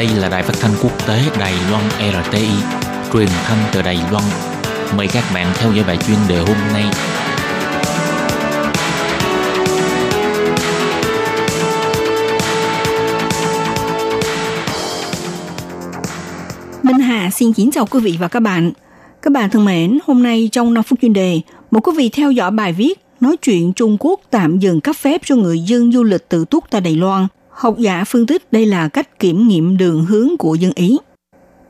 Đây là đài phát thanh quốc tế Đài Loan RTI, truyền thanh từ Đài Loan. Mời các bạn theo dõi bài chuyên đề hôm nay. Minh Hà xin kính chào quý vị và các bạn. Các bạn thân mến, hôm nay trong 5 phút chuyên đề, một quý vị theo dõi bài viết nói chuyện Trung Quốc tạm dừng cấp phép cho người dân du lịch tự túc tại Đài Loan – Học giả phân tích đây là cách kiểm nghiệm đường hướng của dân Ý.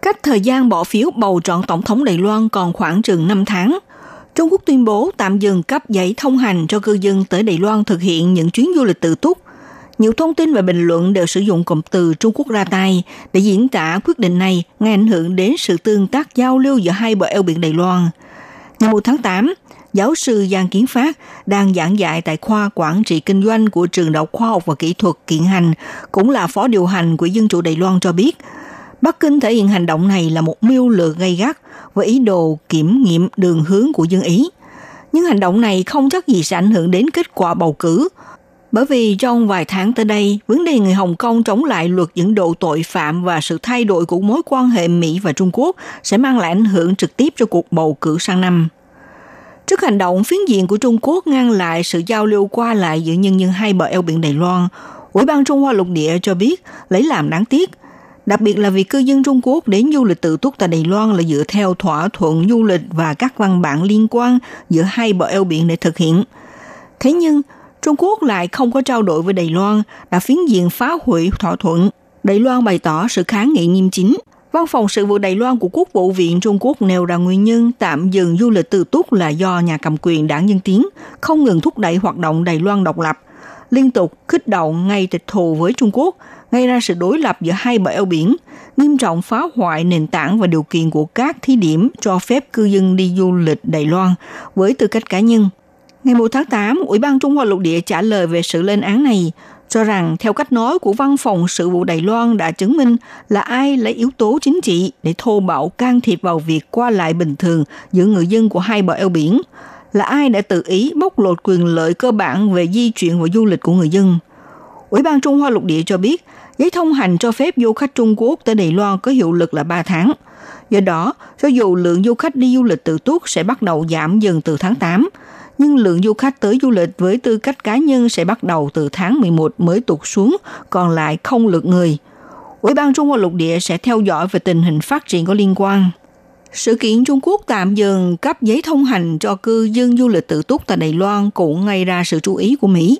Cách thời gian bỏ phiếu bầu chọn tổng thống Đài Loan còn khoảng chừng 5 tháng. Trung Quốc tuyên bố tạm dừng cấp giấy thông hành cho cư dân tới Đài Loan thực hiện những chuyến du lịch tự túc. Nhiều thông tin và bình luận đều sử dụng cụm từ Trung Quốc ra tay để diễn tả quyết định này gây ảnh hưởng đến sự tương tác giao lưu giữa hai bờ eo biển Đài Loan. Ngày 1 tháng 8, giáo sư Giang Kiến Phát đang giảng dạy tại khoa quản trị kinh doanh của trường đại học khoa học và kỹ thuật kiện hành, cũng là phó điều hành của Dân chủ Đài Loan cho biết, Bắc Kinh thể hiện hành động này là một mưu lược gây gắt với ý đồ kiểm nghiệm đường hướng của dân Ý. Nhưng hành động này không chắc gì sẽ ảnh hưởng đến kết quả bầu cử, bởi vì trong vài tháng tới đây, vấn đề người Hồng Kông chống lại luật dẫn độ tội phạm và sự thay đổi của mối quan hệ Mỹ và Trung Quốc sẽ mang lại ảnh hưởng trực tiếp cho cuộc bầu cử sang năm. Trước hành động phiến diện của Trung Quốc ngăn lại sự giao lưu qua lại giữa nhân dân hai bờ eo biển Đài Loan, Ủy ban Trung Hoa lục địa cho biết lấy làm đáng tiếc. Đặc biệt là việc cư dân Trung Quốc đến du lịch tự túc tại Đài Loan là dựa theo thỏa thuận du lịch và các văn bản liên quan giữa hai bờ eo biển để thực hiện. Thế nhưng, Trung Quốc lại không có trao đổi với Đài Loan, đã phiến diện phá hủy thỏa thuận. Đài Loan bày tỏ sự kháng nghị nghiêm chính – Văn phòng sự vụ Đài Loan của Quốc vụ viện Trung Quốc nêu ra nguyên nhân tạm dừng du lịch từ túc là do nhà cầm quyền đảng Nhân Tiến không ngừng thúc đẩy hoạt động Đài Loan độc lập, liên tục kích động ngay tịch thù với Trung Quốc, gây ra sự đối lập giữa hai bờ eo biển, nghiêm trọng phá hoại nền tảng và điều kiện của các thí điểm cho phép cư dân đi du lịch Đài Loan với tư cách cá nhân. Ngày 1 tháng 8, Ủy ban Trung Hoa lục địa trả lời về sự lên án này, cho rằng theo cách nói của văn phòng sự vụ Đài Loan đã chứng minh là ai lấy yếu tố chính trị để thô bạo can thiệp vào việc qua lại bình thường giữa người dân của hai bờ eo biển, là ai đã tự ý bóc lột quyền lợi cơ bản về di chuyển và du lịch của người dân. Ủy ban Trung Hoa lục địa cho biết, giấy thông hành cho phép du khách Trung Quốc tới Đài Loan có hiệu lực là 3 tháng. Do đó, cho dù lượng du khách đi du lịch tự túc sẽ bắt đầu giảm dần từ tháng 8, nhưng lượng du khách tới du lịch với tư cách cá nhân sẽ bắt đầu từ tháng 11 mới tụt xuống, còn lại không lượt người. Ủy ban Trung Hoa lục địa sẽ theo dõi về tình hình phát triển có liên quan. Sự kiện Trung Quốc tạm dừng cấp giấy thông hành cho cư dân du lịch tự túc tại Đài Loan cũng gây ra sự chú ý của Mỹ.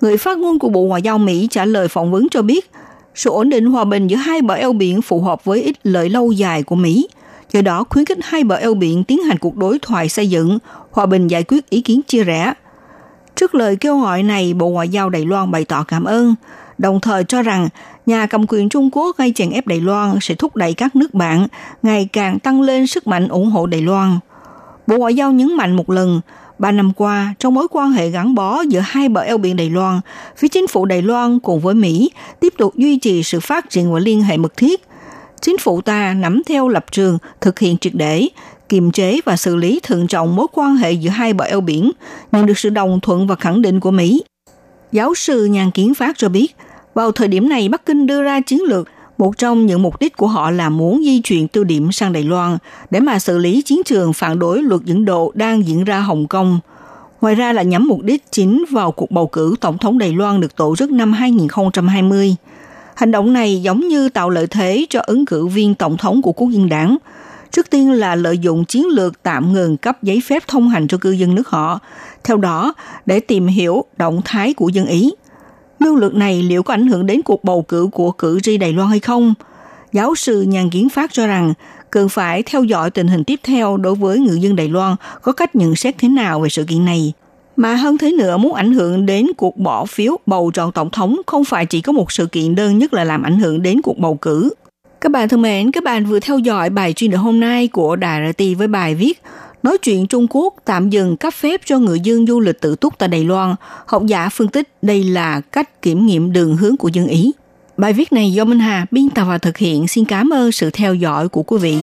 Người phát ngôn của Bộ Ngoại giao Mỹ trả lời phỏng vấn cho biết, sự ổn định hòa bình giữa hai bờ eo biển phù hợp với ích lợi lâu dài của Mỹ – do đó khuyến khích hai bờ eo biển tiến hành cuộc đối thoại xây dựng, hòa bình giải quyết ý kiến chia rẽ. Trước lời kêu gọi này, Bộ Ngoại giao Đài Loan bày tỏ cảm ơn, đồng thời cho rằng nhà cầm quyền Trung Quốc gây chèn ép Đài Loan sẽ thúc đẩy các nước bạn ngày càng tăng lên sức mạnh ủng hộ Đài Loan. Bộ Ngoại giao nhấn mạnh một lần, ba năm qua, trong mối quan hệ gắn bó giữa hai bờ eo biển Đài Loan, phía chính phủ Đài Loan cùng với Mỹ tiếp tục duy trì sự phát triển và liên hệ mật thiết chính phủ ta nắm theo lập trường thực hiện triệt để, kiềm chế và xử lý thận trọng mối quan hệ giữa hai bờ eo biển, nhận được sự đồng thuận và khẳng định của Mỹ. Giáo sư Nhàn Kiến Phát cho biết, vào thời điểm này Bắc Kinh đưa ra chiến lược một trong những mục đích của họ là muốn di chuyển tiêu điểm sang Đài Loan để mà xử lý chiến trường phản đối luật dẫn độ đang diễn ra Hồng Kông. Ngoài ra là nhắm mục đích chính vào cuộc bầu cử tổng thống Đài Loan được tổ chức năm 2020. Hành động này giống như tạo lợi thế cho ứng cử viên tổng thống của quốc dân đảng. Trước tiên là lợi dụng chiến lược tạm ngừng cấp giấy phép thông hành cho cư dân nước họ, theo đó để tìm hiểu động thái của dân Ý. Mưu lược này liệu có ảnh hưởng đến cuộc bầu cử của cử tri Đài Loan hay không? Giáo sư Nhàn Kiến Phát cho rằng cần phải theo dõi tình hình tiếp theo đối với người dân Đài Loan có cách nhận xét thế nào về sự kiện này mà hơn thế nữa muốn ảnh hưởng đến cuộc bỏ phiếu bầu chọn tổng thống không phải chỉ có một sự kiện đơn nhất là làm ảnh hưởng đến cuộc bầu cử. Các bạn thân mến, các bạn vừa theo dõi bài chuyên đề hôm nay của Đài RT với bài viết Nói chuyện Trung Quốc tạm dừng cấp phép cho người dân du lịch tự túc tại Đài Loan. Học giả phân tích đây là cách kiểm nghiệm đường hướng của dân Ý. Bài viết này do Minh Hà biên tập và thực hiện. Xin cảm ơn sự theo dõi của quý vị.